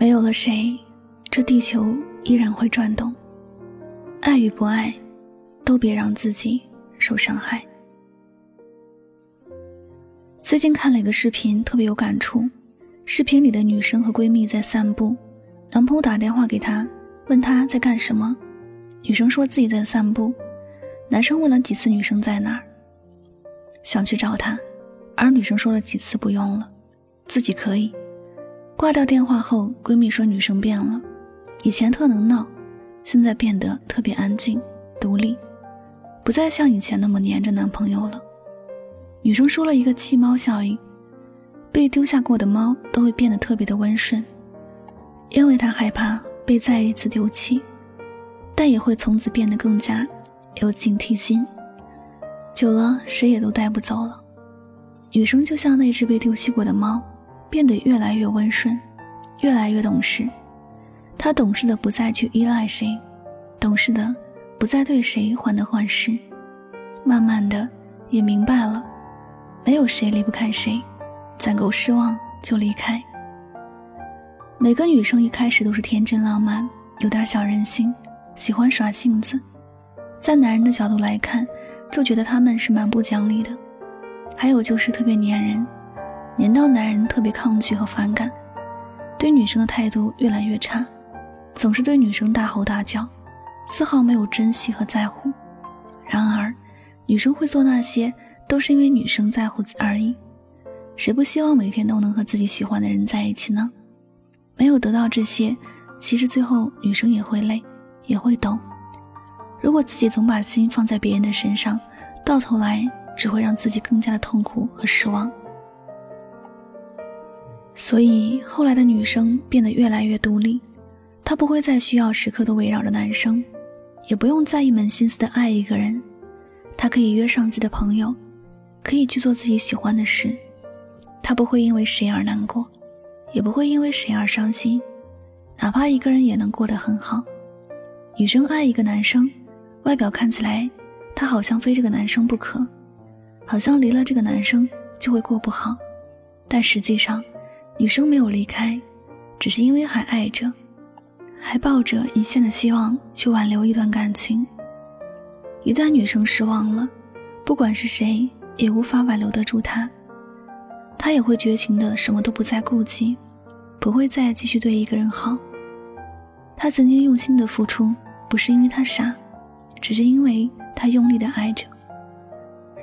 没有了谁，这地球依然会转动。爱与不爱，都别让自己受伤害。最近看了一个视频，特别有感触。视频里的女生和闺蜜在散步，男朋友打电话给她，问她在干什么。女生说自己在散步。男生问了几次女生在哪儿，想去找她，而女生说了几次不用了，自己可以。挂掉电话后，闺蜜说女生变了，以前特能闹，现在变得特别安静、独立，不再像以前那么黏着男朋友了。女生说了一个弃猫效应，被丢下过的猫都会变得特别的温顺，因为她害怕被再一次丢弃，但也会从此变得更加有警惕心，久了谁也都带不走了。女生就像那只被丢弃过的猫。变得越来越温顺，越来越懂事。他懂事的不再去依赖谁，懂事的不再对谁患得患失。慢慢的也明白了，没有谁离不开谁，攒够失望就离开。每个女生一开始都是天真浪漫，有点小任性，喜欢耍性子。在男人的角度来看，就觉得他们是蛮不讲理的。还有就是特别粘人。黏到男人特别抗拒和反感，对女生的态度越来越差，总是对女生大吼大叫，丝毫没有珍惜和在乎。然而，女生会做那些，都是因为女生在乎而已。谁不希望每天都能和自己喜欢的人在一起呢？没有得到这些，其实最后女生也会累，也会懂。如果自己总把心放在别人的身上，到头来只会让自己更加的痛苦和失望。所以后来的女生变得越来越独立，她不会再需要时刻都围绕着男生，也不用再一门心思的爱一个人，她可以约上自己的朋友，可以去做自己喜欢的事，她不会因为谁而难过，也不会因为谁而伤心，哪怕一个人也能过得很好。女生爱一个男生，外表看起来她好像非这个男生不可，好像离了这个男生就会过不好，但实际上。女生没有离开，只是因为还爱着，还抱着一线的希望去挽留一段感情。一旦女生失望了，不管是谁也无法挽留得住她，她也会绝情的什么都不再顾及，不会再继续对一个人好。她曾经用心的付出，不是因为她傻，只是因为她用力的爱着。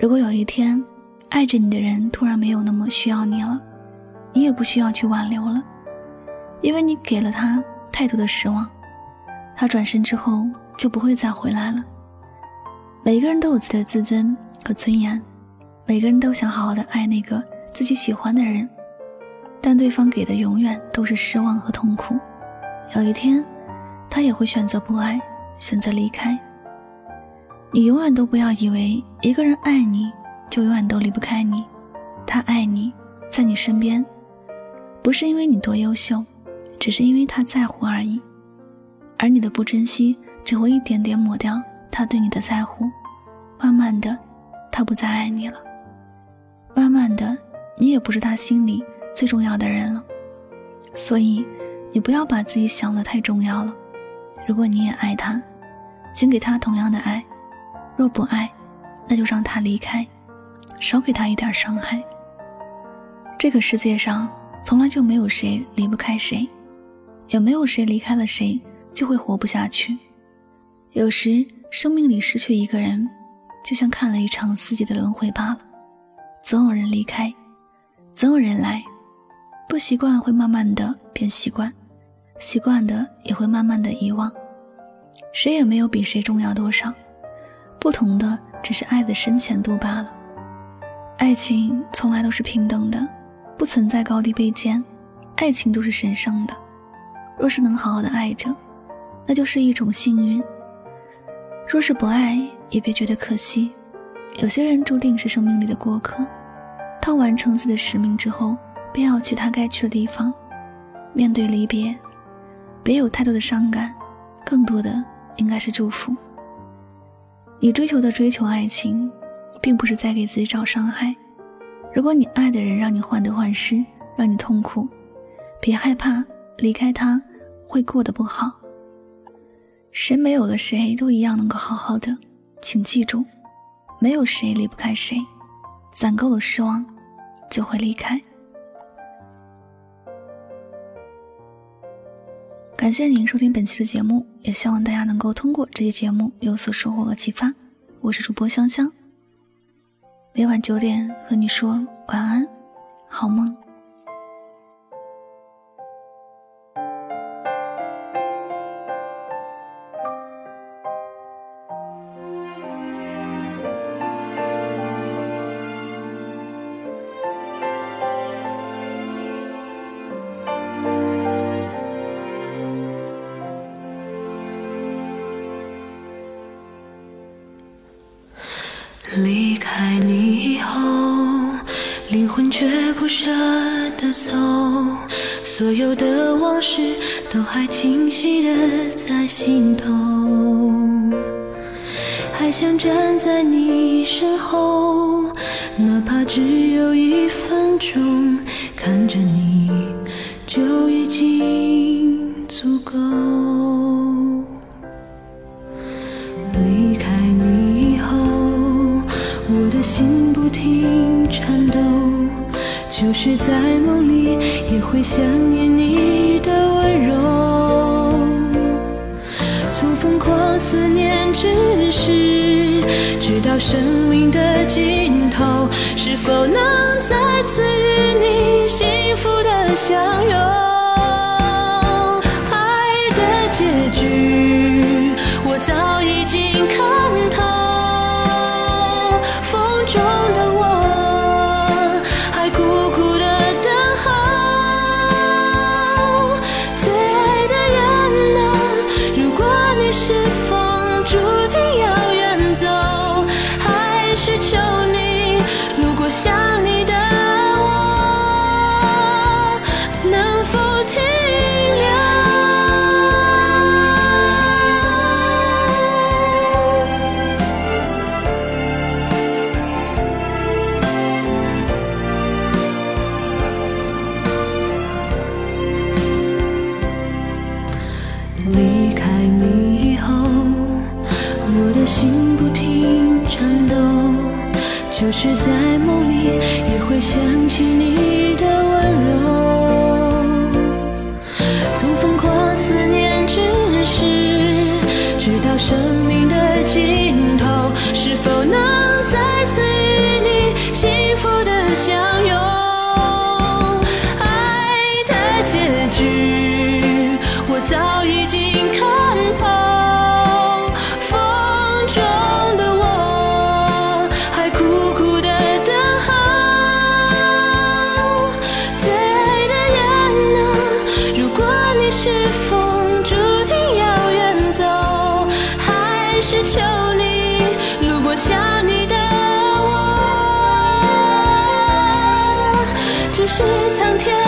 如果有一天，爱着你的人突然没有那么需要你了。你也不需要去挽留了，因为你给了他太多的失望，他转身之后就不会再回来了。每个人都有自己的自尊和尊严，每个人都想好好的爱那个自己喜欢的人，但对方给的永远都是失望和痛苦。有一天，他也会选择不爱，选择离开。你永远都不要以为一个人爱你就永远都离不开你，他爱你，在你身边。不是因为你多优秀，只是因为他在乎而已。而你的不珍惜，只会一点点抹掉他对你的在乎。慢慢的，他不再爱你了。慢慢的，你也不是他心里最重要的人了。所以，你不要把自己想的太重要了。如果你也爱他，请给他同样的爱；若不爱，那就让他离开，少给他一点伤害。这个世界上。从来就没有谁离不开谁，也没有谁离开了谁就会活不下去。有时生命里失去一个人，就像看了一场四季的轮回罢了。总有人离开，总有人来。不习惯会慢慢的变习惯，习惯的也会慢慢的遗忘。谁也没有比谁重要多少，不同的只是爱的深浅度罢了。爱情从来都是平等的。不存在高低卑贱，爱情都是神圣的。若是能好好的爱着，那就是一种幸运；若是不爱，也别觉得可惜。有些人注定是生命里的过客，他完成自己的使命之后，便要去他该去的地方。面对离别，别有太多的伤感，更多的应该是祝福。你追求的追求爱情，并不是在给自己找伤害。如果你爱的人让你患得患失，让你痛苦，别害怕，离开他会过得不好。谁没有了谁都一样能够好好的，请记住，没有谁离不开谁。攒够了失望，就会离开。感谢您收听本期的节目，也希望大家能够通过这期节目有所收获和启发。我是主播香香，每晚九点和你说晚安，好梦。不舍得走，所有的往事都还清晰的在心头，还想站在你身后，哪怕只有一分钟，看着你就已经足够。是在梦里也会想念你的温柔。从疯狂思念之时，直到生命的尽头，是否能再次与你幸福的相拥？是在梦里，也会想起你的温柔。从疯狂思念之时，直到生命的是苍天。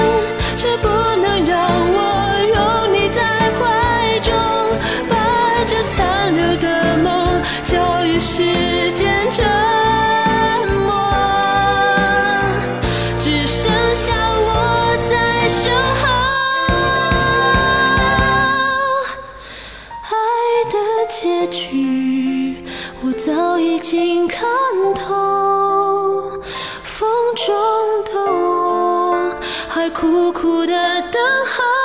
等候